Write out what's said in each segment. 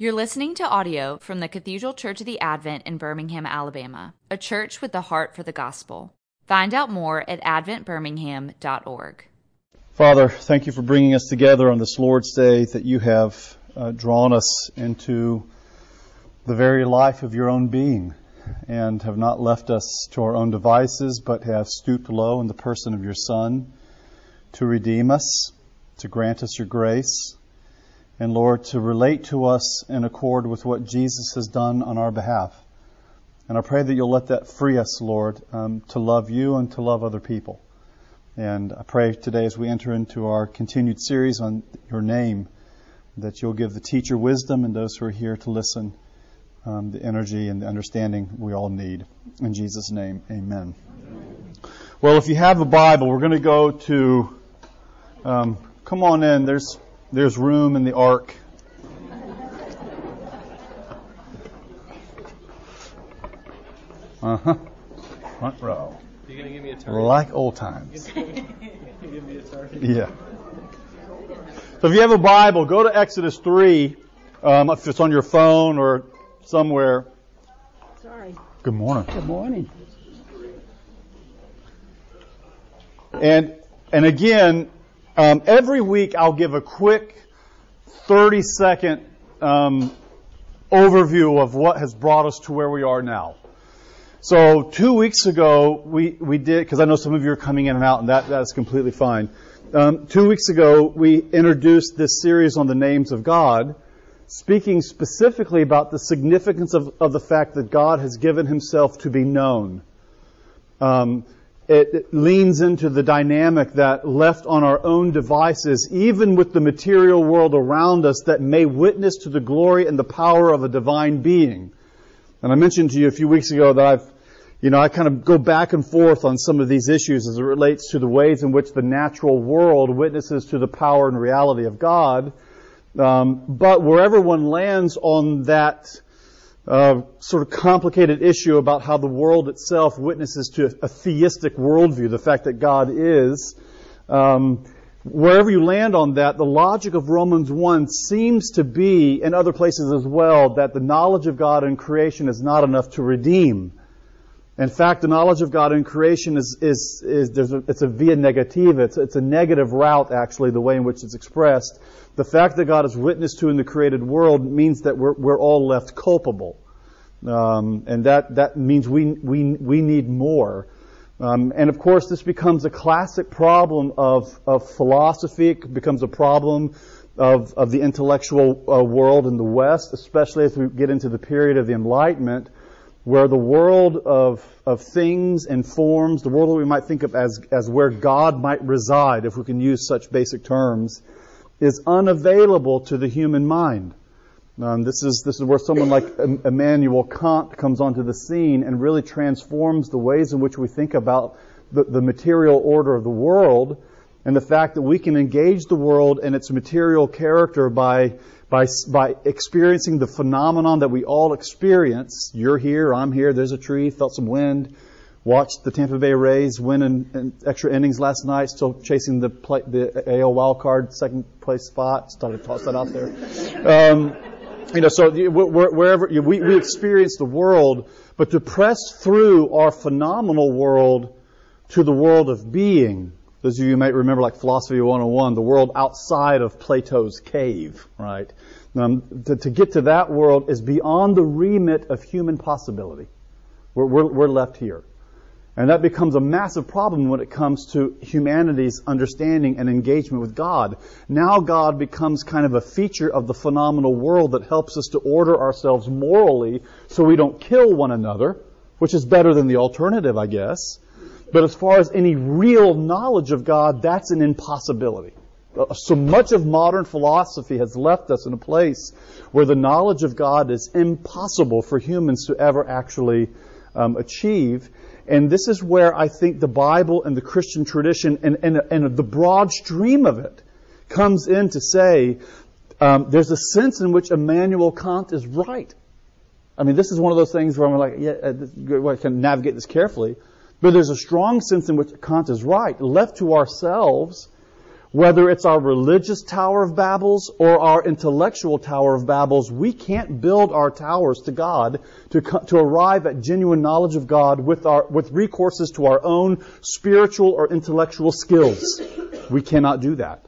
You're listening to audio from the Cathedral Church of the Advent in Birmingham, Alabama, a church with the heart for the gospel. Find out more at adventbirmingham.org. Father, thank you for bringing us together on this Lord's Day that you have uh, drawn us into the very life of your own being and have not left us to our own devices, but have stooped low in the person of your Son to redeem us, to grant us your grace and Lord, to relate to us in accord with what Jesus has done on our behalf. And I pray that you'll let that free us, Lord, um, to love you and to love other people. And I pray today as we enter into our continued series on your name, that you'll give the teacher wisdom and those who are here to listen um, the energy and the understanding we all need. In Jesus' name, amen. Well, if you have a Bible, we're going to go to, um, come on in. There's there's room in the ark. Uh huh. Front row. You gonna give me a target? Like old times. give me a target. yeah. So if you have a Bible, go to Exodus 3, um, if it's on your phone or somewhere. Sorry. Good morning. Good morning. And and again, um, every week I'll give a quick 30 second um, overview of what has brought us to where we are now. So two weeks ago we we did because I know some of you are coming in and out, and that that's completely fine. Um, two weeks ago we introduced this series on the names of God, speaking specifically about the significance of, of the fact that God has given Himself to be known. Um, it leans into the dynamic that left on our own devices, even with the material world around us that may witness to the glory and the power of a divine being. And I mentioned to you a few weeks ago that I've, you know, I kind of go back and forth on some of these issues as it relates to the ways in which the natural world witnesses to the power and reality of God. Um, but wherever one lands on that uh, sort of complicated issue about how the world itself witnesses to a theistic worldview, the fact that God is. Um, wherever you land on that, the logic of Romans 1 seems to be, in other places as well, that the knowledge of God and creation is not enough to redeem. In fact, the knowledge of God in creation is, is, is there's a, it's a via negativa. It's, it's a negative route, actually, the way in which it's expressed. The fact that God is witnessed to in the created world means that we're, we're all left culpable. Um, and that, that means we, we, we need more. Um, and of course, this becomes a classic problem of, of philosophy. It becomes a problem of, of the intellectual uh, world in the West, especially as we get into the period of the Enlightenment where the world of, of things and forms, the world that we might think of as, as where God might reside, if we can use such basic terms, is unavailable to the human mind. Um, this is this is where someone like Immanuel Kant comes onto the scene and really transforms the ways in which we think about the, the material order of the world, and the fact that we can engage the world and its material character by by, by experiencing the phenomenon that we all experience. You're here, I'm here, there's a tree, felt some wind, watched the Tampa Bay Rays win in, in extra innings last night, still chasing the, play, the AL wild card second place spot. Started to toss that out there. Um, you know, so wherever we, we experience the world, but to press through our phenomenal world to the world of being, those of you might remember like Philosophy 101, the world outside of Plato's cave, right? Um, to, to, get to that world is beyond the remit of human possibility. We're, we're, we're left here. And that becomes a massive problem when it comes to humanity's understanding and engagement with God. Now God becomes kind of a feature of the phenomenal world that helps us to order ourselves morally so we don't kill one another, which is better than the alternative, I guess. But as far as any real knowledge of God, that's an impossibility. Uh, so much of modern philosophy has left us in a place where the knowledge of God is impossible for humans to ever actually um, achieve. And this is where I think the Bible and the Christian tradition and, and, and the broad stream of it comes in to say um, there's a sense in which Immanuel Kant is right. I mean, this is one of those things where I'm like, yeah, uh, I can navigate this carefully. But there's a strong sense in which Kant is right. Left to ourselves, Whether it's our religious Tower of Babels or our intellectual Tower of Babels, we can't build our towers to God to, to arrive at genuine knowledge of God with, our, with recourses to our own spiritual or intellectual skills. We cannot do that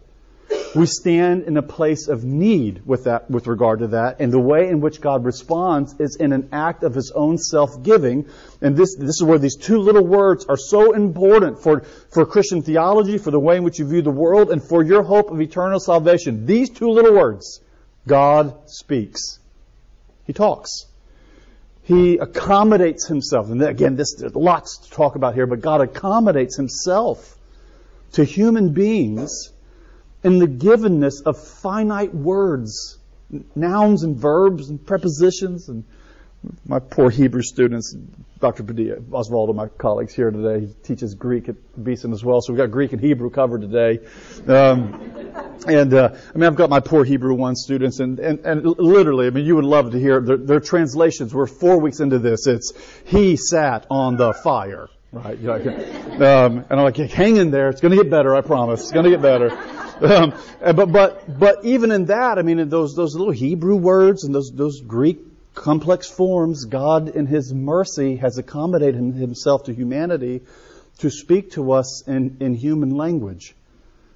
we stand in a place of need with that, with regard to that. And the way in which God responds is in an act of His own self-giving. And this, this is where these two little words are so important for, for Christian theology, for the way in which you view the world, and for your hope of eternal salvation. These two little words. God speaks. He talks. He accommodates himself. And again, this, there's lots to talk about here, but God accommodates himself to human beings in the givenness of finite words, nouns and verbs and prepositions and my poor Hebrew students, Dr. Padilla, Osvaldo, my colleagues here today, he teaches Greek at Beeson as well, so we've got Greek and Hebrew covered today. Um, and uh, I mean, I've got my poor Hebrew one students, and, and, and literally, I mean, you would love to hear their, their translations. We're four weeks into this. It's he sat on the fire, right? Um, and I'm like, hang in there. It's going to get better. I promise. It's going to get better. Um, but but but even in that, I mean, those those little Hebrew words and those those Greek complex forms, God in His mercy has accommodated Himself to humanity to speak to us in, in human language,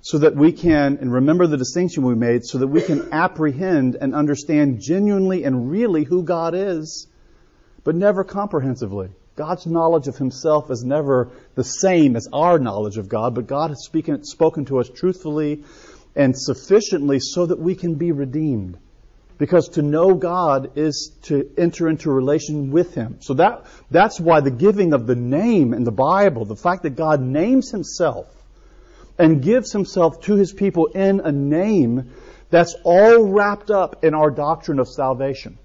so that we can and remember the distinction we made, so that we can apprehend and understand genuinely and really who God is, but never comprehensively. God's knowledge of himself is never the same as our knowledge of God, but God has speaking, spoken to us truthfully and sufficiently so that we can be redeemed. Because to know God is to enter into relation with Him. So that, that's why the giving of the name in the Bible, the fact that God names Himself and gives Himself to His people in a name, that's all wrapped up in our doctrine of salvation.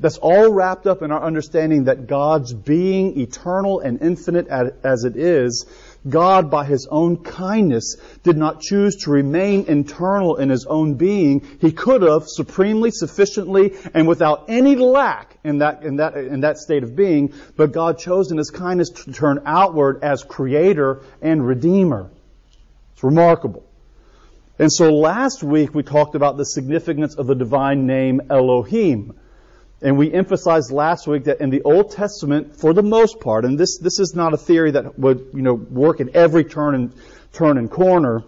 That's all wrapped up in our understanding that God's being eternal and infinite as it is, God, by His own kindness, did not choose to remain internal in His own being. He could have supremely, sufficiently, and without any lack in that, in that, in that state of being, but God chose in His kindness to turn outward as Creator and Redeemer. It's remarkable. And so last week we talked about the significance of the divine name Elohim. And we emphasized last week that in the Old Testament, for the most part, and this, this is not a theory that would, you know, work in every turn and, turn and corner,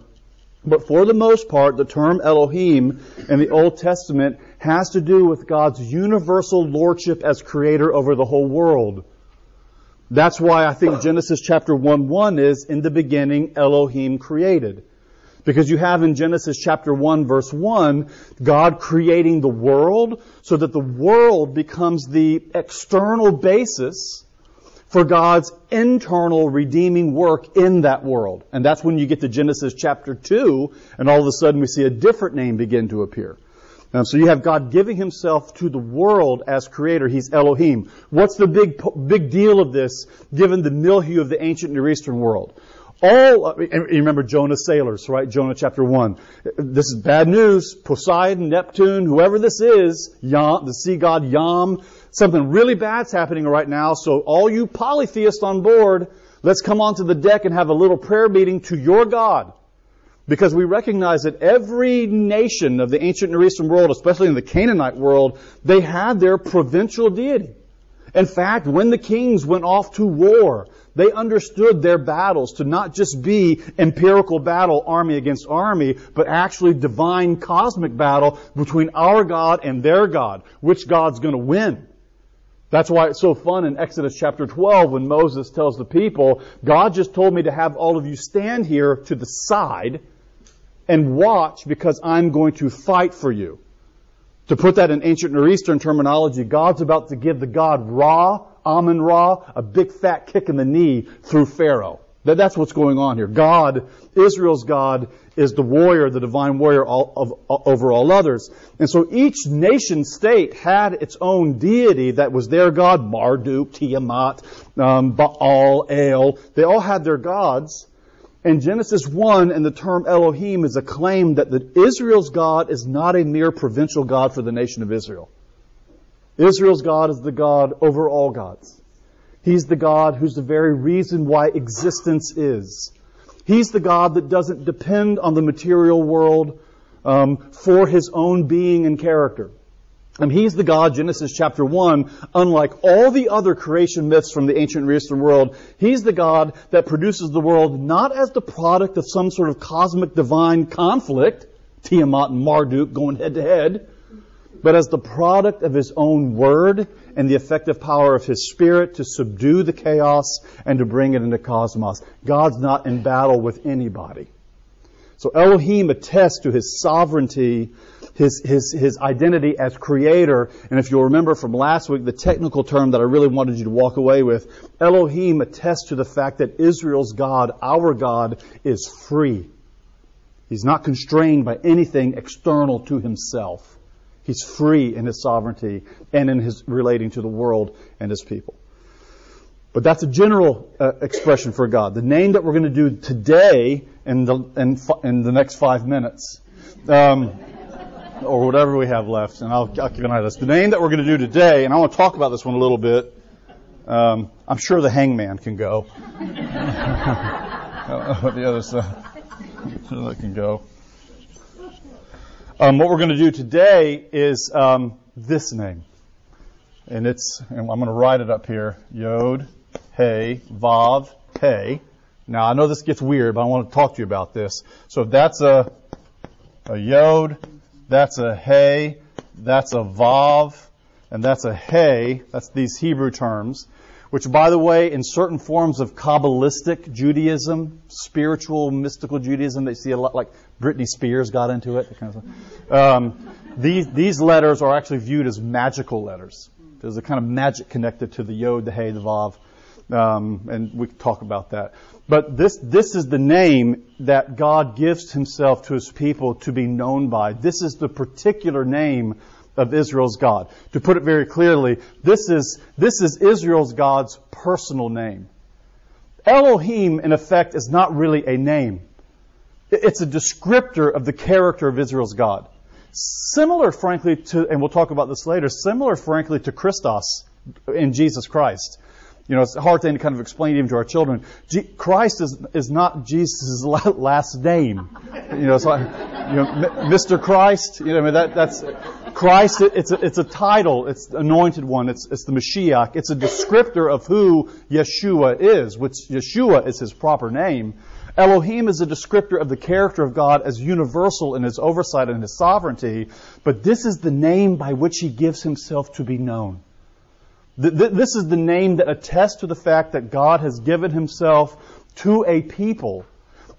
but for the most part, the term Elohim in the Old Testament has to do with God's universal lordship as creator over the whole world. That's why I think Genesis chapter 1 1 is, in the beginning, Elohim created. Because you have in Genesis chapter 1 verse 1, God creating the world so that the world becomes the external basis for God's internal redeeming work in that world. And that's when you get to Genesis chapter 2, and all of a sudden we see a different name begin to appear. Um, so you have God giving himself to the world as creator. He's Elohim. What's the big, big deal of this given the milieu of the ancient Near Eastern world? All, you remember Jonah's sailors, right? Jonah chapter 1. This is bad news. Poseidon, Neptune, whoever this is, the sea god Yam, something really bad's happening right now. So all you polytheists on board, let's come onto the deck and have a little prayer meeting to your God. Because we recognize that every nation of the ancient Near Eastern world, especially in the Canaanite world, they had their provincial deity. In fact, when the kings went off to war, they understood their battles to not just be empirical battle, army against army, but actually divine cosmic battle between our God and their God. Which God's gonna win? That's why it's so fun in Exodus chapter 12 when Moses tells the people, God just told me to have all of you stand here to the side and watch because I'm going to fight for you. To put that in ancient Near Eastern terminology, God's about to give the God Ra Amun Ra, a big fat kick in the knee through Pharaoh. That, that's what's going on here. God, Israel's God, is the warrior, the divine warrior all, of, over all others. And so each nation state had its own deity that was their God, Marduk, Tiamat, um, Baal, El. They all had their gods. And Genesis 1 and the term Elohim is a claim that the, Israel's God is not a mere provincial God for the nation of Israel. Israel's God is the God over all gods. He's the God who's the very reason why existence is. He's the God that doesn't depend on the material world um, for his own being and character. And he's the God, Genesis chapter 1, unlike all the other creation myths from the ancient Near Eastern world, he's the God that produces the world not as the product of some sort of cosmic divine conflict, Tiamat and Marduk going head to head, but as the product of his own word and the effective power of his spirit to subdue the chaos and to bring it into cosmos. God's not in battle with anybody. So Elohim attests to his sovereignty his, his, his identity as creator. And if you'll remember from last week, the technical term that I really wanted you to walk away with, Elohim attests to the fact that Israel's God, our God, is free. He's not constrained by anything external to himself. He's free in his sovereignty and in his relating to the world and his people. But that's a general uh, expression for God. The name that we're going to do today in the, in, in the next five minutes um, or whatever we have left, and I'll, I'll keep an eye on this. The name that we're going to do today, and I want to talk about this one a little bit. Um, I'm sure the hangman can go. the other side. Sure that can go. Um, what we're going to do today is um, this name, and it's and I'm going to write it up here: Yod, Hey, Vav, Hey. Now I know this gets weird, but I want to talk to you about this. So if that's a a Yod, that's a hey, that's a vav, and that's a hey. That's these Hebrew terms, which, by the way, in certain forms of Kabbalistic Judaism, spiritual, mystical Judaism, they see a lot like Britney Spears got into it. Kind of um, these, these letters are actually viewed as magical letters. There's a kind of magic connected to the Yod, the Hey, the Vav. Um, and we can talk about that. But this, this is the name that God gives himself to his people to be known by. This is the particular name of Israel's God. To put it very clearly, this is, this is Israel's God's personal name. Elohim, in effect, is not really a name. It's a descriptor of the character of Israel's God. Similar, frankly, to, and we'll talk about this later, similar, frankly, to Christos in Jesus Christ. You know, it's a hard thing to kind of explain even to our children. G- Christ is, is not Jesus' last name. You know, like, you know, Mr. Christ, you know, I mean, that, that's, Christ, it's a, it's a title. It's the anointed one. It's, it's the Mashiach. It's a descriptor of who Yeshua is, which Yeshua is his proper name. Elohim is a descriptor of the character of God as universal in his oversight and his sovereignty, but this is the name by which he gives himself to be known. This is the name that attests to the fact that God has given himself to a people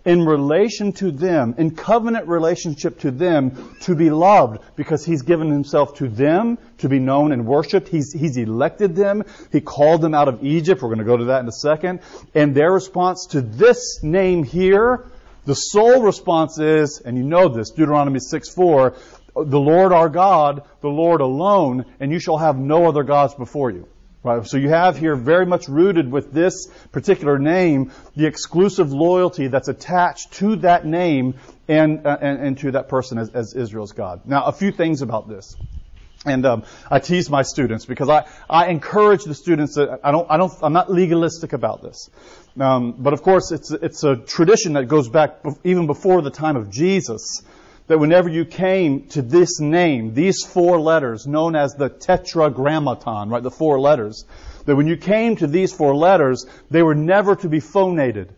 in relation to them, in covenant relationship to them, to be loved because he's given himself to them to be known and worshiped. He's, he's elected them. He called them out of Egypt. We're going to go to that in a second. And their response to this name here, the sole response is, and you know this, Deuteronomy 6 4, the Lord our God, the Lord alone, and you shall have no other gods before you. Right? So you have here very much rooted with this particular name, the exclusive loyalty that's attached to that name and, uh, and, and, to that person as, as, Israel's God. Now, a few things about this. And um, I tease my students because I, I encourage the students that I don't I don't I'm not legalistic about this, um, but of course it's it's a tradition that goes back even before the time of Jesus that whenever you came to this name, these four letters, known as the tetragrammaton, right, the four letters, that when you came to these four letters, they were never to be phonated.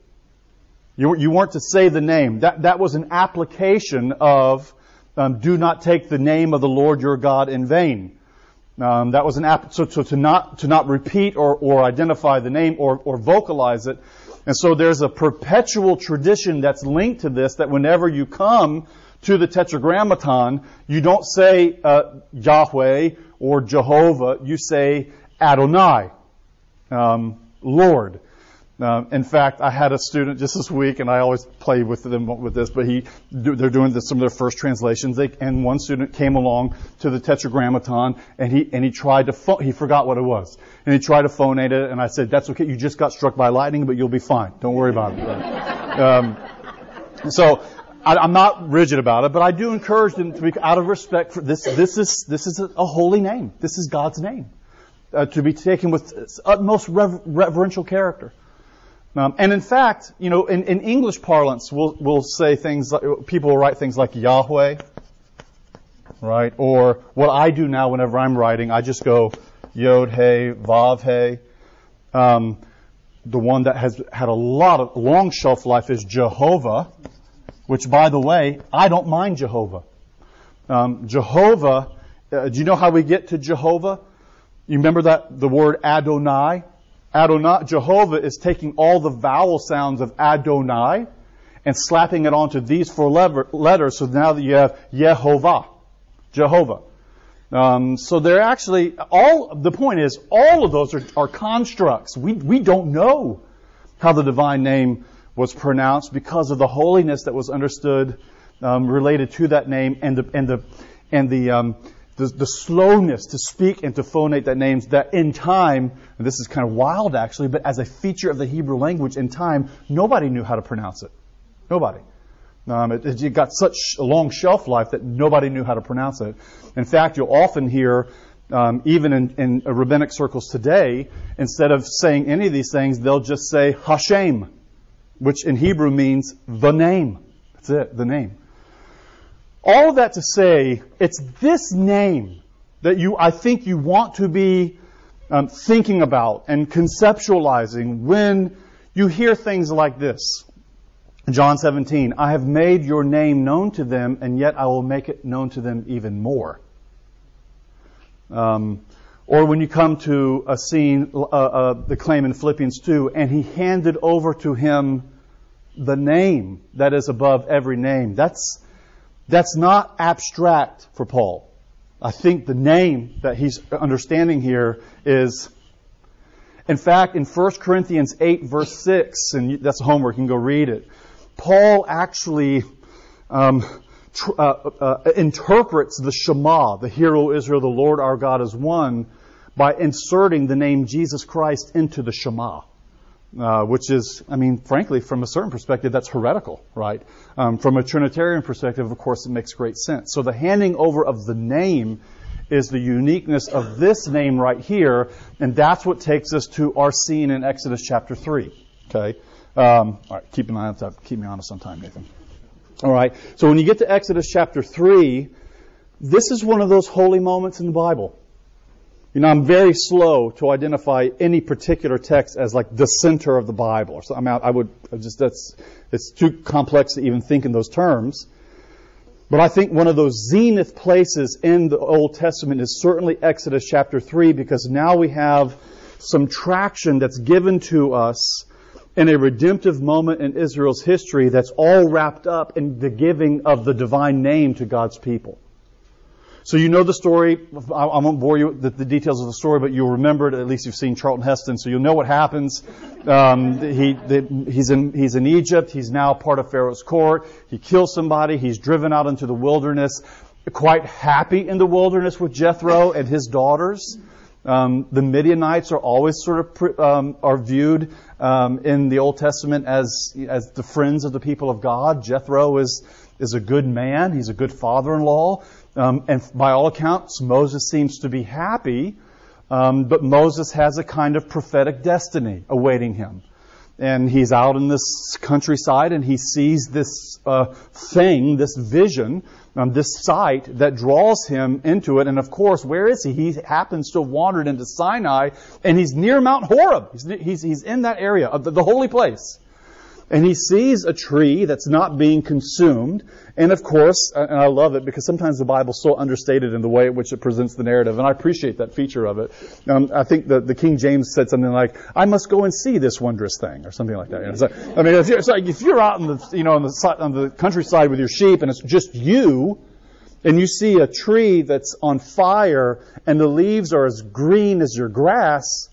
You, you weren't to say the name. That, that was an application of um, do not take the name of the Lord your God in vain. Um, that was an app, so, so, to not to not repeat or, or identify the name or, or vocalize it. And so there's a perpetual tradition that's linked to this that whenever you come to the Tetragrammaton, you don't say uh, Yahweh or Jehovah, you say Adonai, um, Lord. Uh, in fact, I had a student just this week, and I always play with them with this, but he, they're doing this, some of their first translations, they, and one student came along to the Tetragrammaton, and he, and he tried to, phone, he forgot what it was, and he tried to phonate it, and I said, that's okay, you just got struck by lightning, but you'll be fine. Don't worry about it. um, so, I, am not rigid about it, but I do encourage them to be out of respect for this. This is this is a, holy name. This is God's name uh, to be taken with utmost rever- reverential character. Um, and in fact, you know, in, in English parlance, we'll, we'll say things like, people will write things like Yahweh, right? Or what I do now whenever I'm writing, I just go Yod Hey, Vav Hey. Um, the one that has had a lot of long shelf life is Jehovah, which by the way, I don't mind Jehovah. Um, Jehovah, uh, do you know how we get to Jehovah? You remember that, the word Adonai? Adonai, Jehovah is taking all the vowel sounds of Adonai and slapping it onto these four letters. So now that you have Yehovah, Jehovah. Um, so they're actually all. The point is, all of those are, are constructs. We we don't know how the divine name was pronounced because of the holiness that was understood um, related to that name and the and the and the um, the, the slowness to speak and to phonate that name that in time, and this is kind of wild actually, but as a feature of the Hebrew language in time, nobody knew how to pronounce it. Nobody. Um, it, it got such a long shelf life that nobody knew how to pronounce it. In fact, you'll often hear, um, even in, in rabbinic circles today, instead of saying any of these things, they'll just say Hashem, which in Hebrew means the name. That's it, the name. All of that to say, it's this name that you, I think you want to be um, thinking about and conceptualizing when you hear things like this. John 17, I have made your name known to them, and yet I will make it known to them even more. Um, or when you come to a scene, uh, uh, the claim in Philippians 2, and he handed over to him the name that is above every name. That's, that's not abstract for Paul. I think the name that he's understanding here is, in fact, in 1 Corinthians 8 verse 6, and that's homework, you can go read it. Paul actually, um, tr- uh, uh, interprets the Shema, the Hero Israel, the Lord our God is one, by inserting the name Jesus Christ into the Shema. Uh, which is, I mean, frankly, from a certain perspective, that's heretical, right? Um, from a Trinitarian perspective, of course, it makes great sense. So the handing over of the name is the uniqueness of this name right here, and that's what takes us to our scene in Exodus chapter 3. Okay? Um, all right, keep an eye on that. Keep me honest on time, Nathan. All right, so when you get to Exodus chapter 3, this is one of those holy moments in the Bible. You know, I'm very slow to identify any particular text as like the center of the Bible. So I'm out. I would just that's it's too complex to even think in those terms. But I think one of those zenith places in the Old Testament is certainly Exodus chapter 3 because now we have some traction that's given to us in a redemptive moment in Israel's history that's all wrapped up in the giving of the divine name to God's people. So you know the story. I, won't bore you with the, details of the story, but you'll remember it. At least you've seen Charlton Heston, so you'll know what happens. Um, he, the, he's in he's in Egypt. He's now part of Pharaoh's court. He kills somebody. He's driven out into the wilderness. Quite happy in the wilderness with Jethro and his daughters. Um, the Midianites are always sort of um, are viewed um, in the Old Testament as as the friends of the people of God. Jethro is is a good man. He's a good father-in-law. Um, and by all accounts, Moses seems to be happy, um, but Moses has a kind of prophetic destiny awaiting him. And he's out in this countryside and he sees this uh, thing, this vision, um, this sight that draws him into it. And of course, where is he? He happens to have wandered into Sinai and he's near Mount Horeb. He's, he's, he's in that area of the, the holy place and he sees a tree that's not being consumed. And of course, and I love it because sometimes the Bible's so understated in the way in which it presents the narrative, and I appreciate that feature of it. Um, I think the, the King James said something like, "I must go and see this wondrous thing," or something like that. You know, I mean, it's, it's like if you're out in the you know on the on the countryside with your sheep, and it's just you. And you see a tree that's on fire and the leaves are as green as your grass,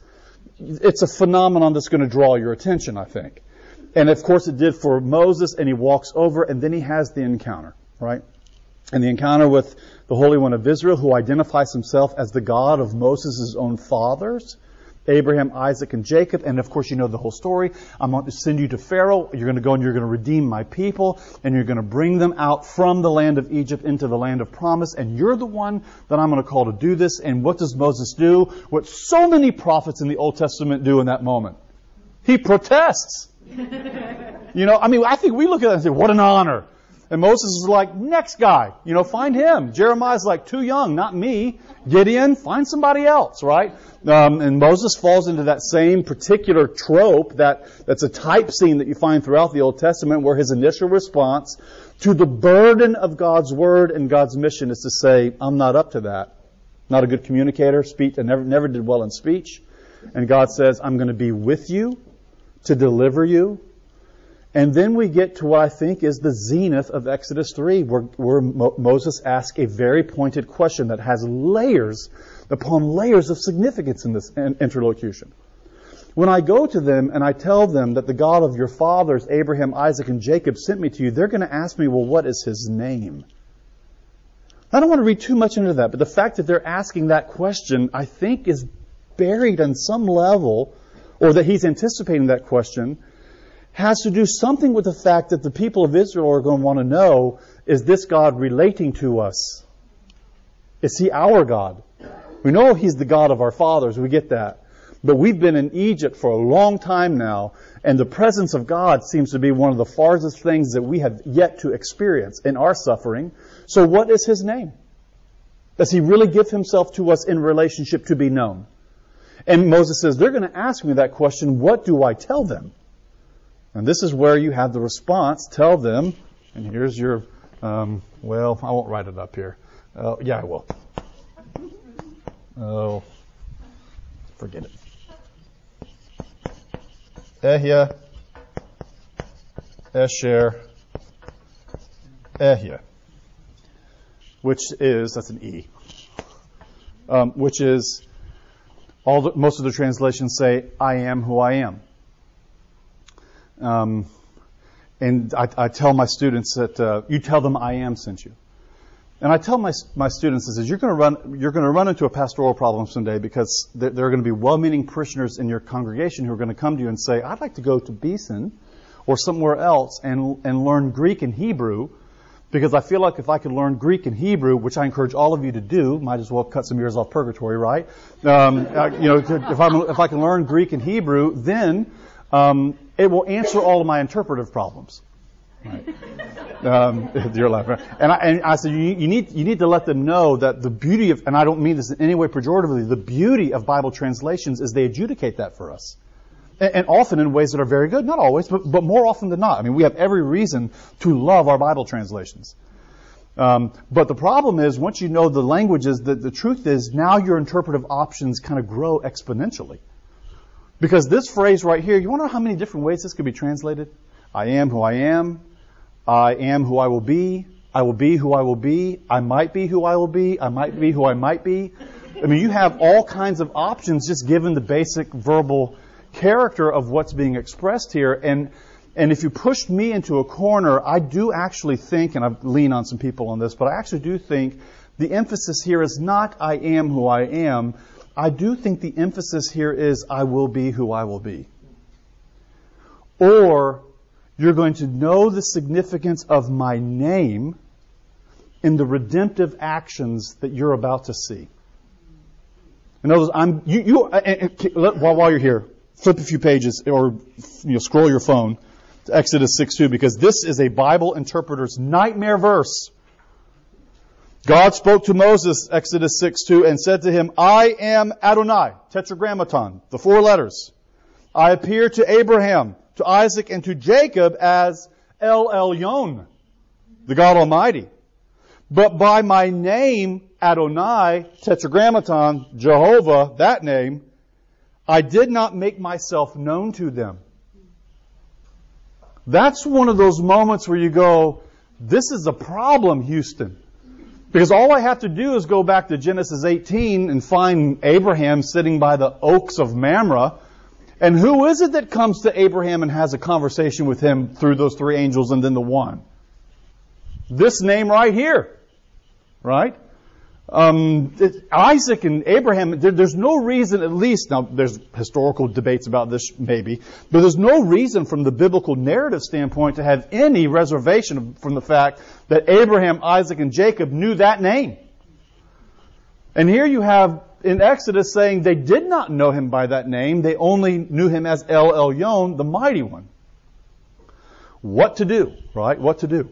it's a phenomenon that's going to draw your attention, I think. And of course it did for Moses, and he walks over, and then he has the encounter, right? And the encounter with the Holy One of Israel, who identifies himself as the God of Moses' own fathers, Abraham, Isaac, and Jacob. And of course, you know the whole story. I'm going to send you to Pharaoh. You're going to go and you're going to redeem my people, and you're going to bring them out from the land of Egypt into the land of promise. And you're the one that I'm going to call to do this. And what does Moses do? What so many prophets in the Old Testament do in that moment He protests. You know, I mean, I think we look at that and say, what an honor. And Moses is like, next guy, you know, find him. Jeremiah's like, too young, not me. Gideon, find somebody else, right? Um, and Moses falls into that same particular trope that, that's a type scene that you find throughout the Old Testament where his initial response to the burden of God's word and God's mission is to say, I'm not up to that. Not a good communicator, speech, I never, never did well in speech. And God says, I'm going to be with you to deliver you and then we get to what I think is the zenith of Exodus 3, where, where Mo- Moses asks a very pointed question that has layers upon layers of significance in this interlocution. When I go to them and I tell them that the God of your fathers, Abraham, Isaac, and Jacob, sent me to you, they're going to ask me, well, what is his name? I don't want to read too much into that, but the fact that they're asking that question, I think, is buried on some level, or that he's anticipating that question, has to do something with the fact that the people of Israel are going to want to know is this God relating to us? Is he our God? We know he's the God of our fathers, we get that. But we've been in Egypt for a long time now, and the presence of God seems to be one of the farthest things that we have yet to experience in our suffering. So, what is his name? Does he really give himself to us in relationship to be known? And Moses says, They're going to ask me that question. What do I tell them? And this is where you have the response. Tell them, and here's your, um, well, I won't write it up here. Uh, yeah, I will. Oh, forget it. Ehia, Esher, Ehia, which is, that's an E, um, which is, the, most of the translations say, I am who I am. Um, and I, I, tell my students that uh, you tell them I am sent you. And I tell my my students is you're going to run you're going to run into a pastoral problem someday because there, there are going to be well-meaning parishioners in your congregation who are going to come to you and say, "I'd like to go to Beeson or somewhere else and and learn Greek and Hebrew." Because I feel like if I could learn Greek and Hebrew, which I encourage all of you to do, might as well cut some years off purgatory, right? Um, you know, if, i if I can learn Greek and Hebrew, then um, it will answer all of my interpretive problems. Right. Um, you're laughing. And I, and I said, you, you, need, you need to let them know that the beauty of, and I don't mean this in any way pejoratively, the beauty of Bible translations is they adjudicate that for us. And, often in ways that are very good. Not always, but, but more often than not. I mean, we have every reason to love our Bible translations. Um, but the problem is, once you know the languages, the, the truth is now your interpretive options kind of grow exponentially. Because this phrase right here, you want to know how many different ways this could be translated? I am who I am. I am who I will be. I will be who I will be. I might be who I will be. I might be who I might be. I mean, you have all kinds of options just given the basic verbal character of what's being expressed here. And, and if you pushed me into a corner, I do actually think, and I lean on some people on this, but I actually do think the emphasis here is not I am who I am, I do think the emphasis here is I will be who I will be. Or you're going to know the significance of my name in the redemptive actions that you're about to see. In other words, I'm, you, you, uh, uh, uh while, while you're here, flip a few pages or you know, scroll your phone to Exodus 6:2 because this is a Bible interpreter's nightmare verse. God spoke to Moses, Exodus 6 2, and said to him, I am Adonai, tetragrammaton, the four letters. I appear to Abraham, to Isaac, and to Jacob as El Elyon, the God Almighty. But by my name, Adonai, tetragrammaton, Jehovah, that name, I did not make myself known to them. That's one of those moments where you go, this is a problem, Houston. Because all I have to do is go back to Genesis 18 and find Abraham sitting by the oaks of Mamre. And who is it that comes to Abraham and has a conversation with him through those three angels and then the one? This name right here. Right? Um, Isaac and Abraham, there, there's no reason, at least, now there's historical debates about this maybe, but there's no reason from the biblical narrative standpoint to have any reservation from the fact that Abraham, Isaac, and Jacob knew that name. And here you have in Exodus saying they did not know him by that name. They only knew him as El Elyon, the mighty one. What to do, right? What to do.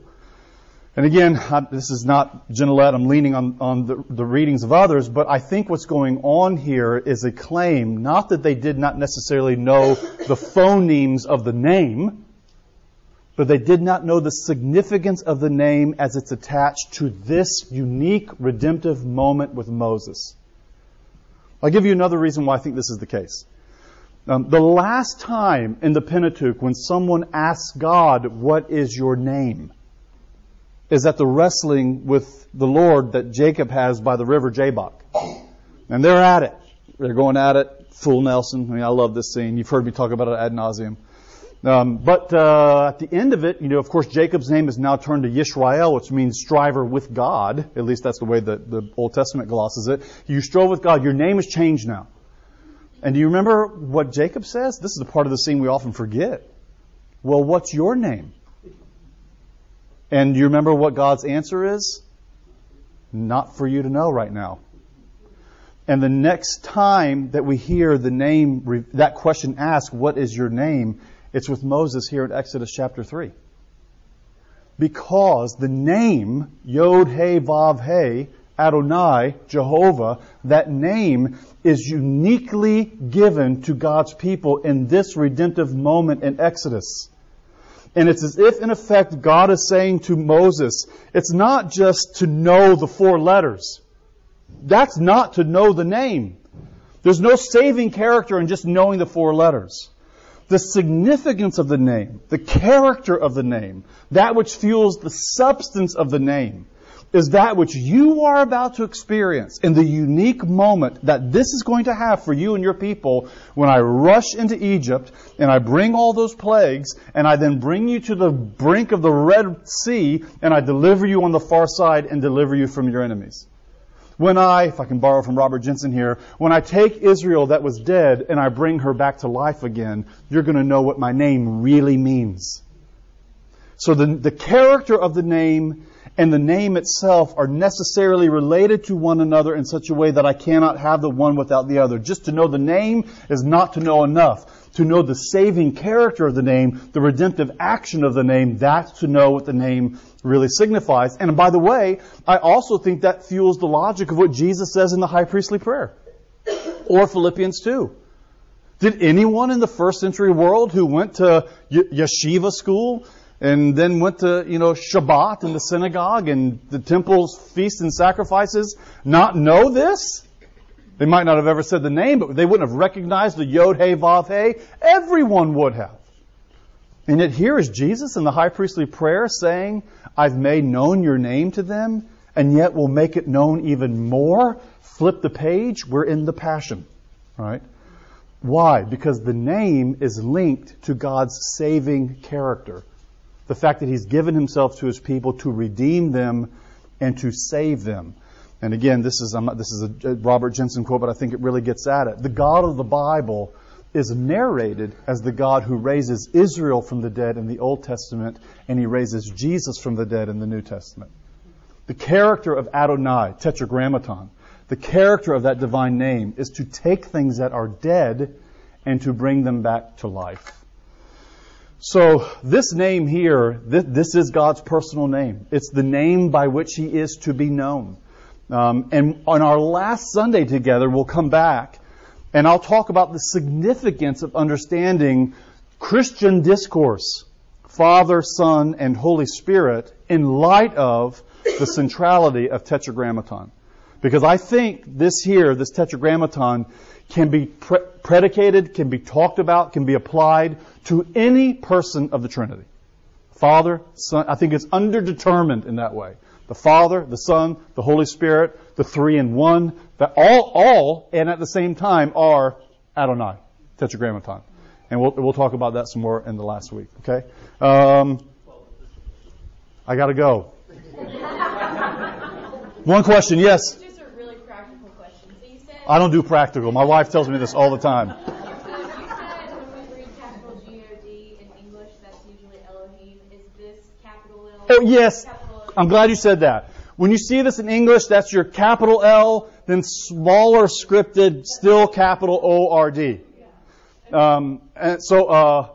And again, this is not Genelette. I'm leaning on, on the, the readings of others, but I think what's going on here is a claim, not that they did not necessarily know the phonemes of the name, but they did not know the significance of the name as it's attached to this unique redemptive moment with Moses. I'll give you another reason why I think this is the case. Um, the last time in the Pentateuch when someone asks God, What is your name? Is at the wrestling with the Lord that Jacob has by the river Jabbok. And they're at it. They're going at it. Full Nelson. I mean, I love this scene. You've heard me talk about it ad nauseum. Um, but uh, at the end of it, you know, of course, Jacob's name is now turned to Yishrael, which means striver with God. At least that's the way that the Old Testament glosses it. You strove with God. Your name is changed now. And do you remember what Jacob says? This is a part of the scene we often forget. Well, what's your name? And you remember what God's answer is? Not for you to know right now. And the next time that we hear the name, that question asked, what is your name? It's with Moses here in Exodus chapter 3. Because the name, Yod He Vav He, Adonai, Jehovah, that name is uniquely given to God's people in this redemptive moment in Exodus. And it's as if, in effect, God is saying to Moses, it's not just to know the four letters. That's not to know the name. There's no saving character in just knowing the four letters. The significance of the name, the character of the name, that which fuels the substance of the name, is that which you are about to experience in the unique moment that this is going to have for you and your people when I rush into Egypt and I bring all those plagues and I then bring you to the brink of the Red Sea and I deliver you on the far side and deliver you from your enemies. When I, if I can borrow from Robert Jenson here, when I take Israel that was dead and I bring her back to life again, you're going to know what my name really means. So the, the character of the name and the name itself are necessarily related to one another in such a way that I cannot have the one without the other. Just to know the name is not to know enough. To know the saving character of the name, the redemptive action of the name, that's to know what the name really signifies. And by the way, I also think that fuels the logic of what Jesus says in the high priestly prayer. Or Philippians 2. Did anyone in the first century world who went to yeshiva school and then went to, you know, Shabbat in the synagogue and the temple's feasts and sacrifices not know this? They might not have ever said the name, but they wouldn't have recognized the Yod He Vav He. Everyone would have. And yet here is Jesus in the high priestly prayer saying, I've made known your name to them, and yet will make it known even more. Flip the page, we're in the passion. Right? Why? Because the name is linked to God's saving character the fact that he's given himself to his people to redeem them and to save them. And again, this is not, this is a Robert Jenson quote, but I think it really gets at it. The God of the Bible is narrated as the God who raises Israel from the dead in the Old Testament, and he raises Jesus from the dead in the New Testament. The character of Adonai, Tetragrammaton, the character of that divine name is to take things that are dead and to bring them back to life. So this name here, this, is God's personal name. It's the name by which He is to be known. Um, and on our last Sunday together, we'll come back and I'll talk about the significance of understanding Christian discourse, Father, Son, and Holy Spirit in light of the centrality of Tetragrammaton. Because I think this here, this Tetragrammaton, can be pre- predicated, can be talked about, can be applied to any person of the Trinity. Father, Son, I think it's underdetermined in that way. The Father, the Son, the Holy Spirit, the three in one, that all, all, and at the same time are Adonai, Tetragrammaton. And we'll, we'll talk about that some more in the last week, okay? Um, I gotta go. One question, yes? I don't do practical. My wife tells me this all the time. Oh, yes. I'm glad you said that. When you see this in English, that's your capital L. then smaller scripted, still capital O R D. Um, and so, uh,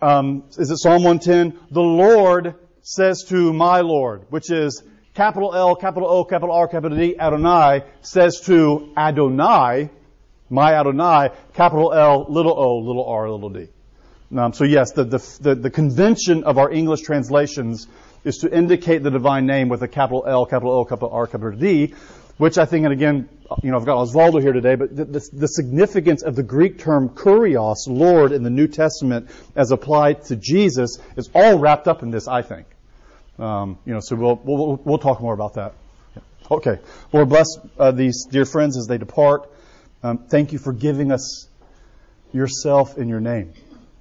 um, is it Psalm 110? The Lord says to my Lord, which is capital L, capital O, capital R, capital D, Adonai, says to Adonai, my Adonai, capital L, little o, little r, little d. Um, so yes, the, the, the, convention of our English translations is to indicate the divine name with a capital L, capital O, capital R, capital D, which I think, and again, you know, I've got Osvaldo here today, but the, the, the significance of the Greek term kurios, Lord, in the New Testament as applied to Jesus is all wrapped up in this, I think. Um, you know, so we'll, we'll, we'll talk more about that. Okay. Lord, bless uh, these dear friends as they depart. Um, thank you for giving us yourself in your name.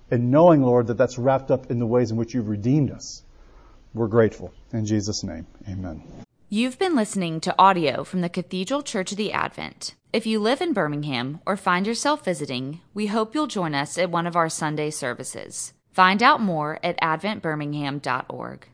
And knowing, Lord, that that's wrapped up in the ways in which you've redeemed us. We're grateful. In Jesus' name, amen. You've been listening to audio from the Cathedral Church of the Advent. If you live in Birmingham or find yourself visiting, we hope you'll join us at one of our Sunday services. Find out more at adventbirmingham.org.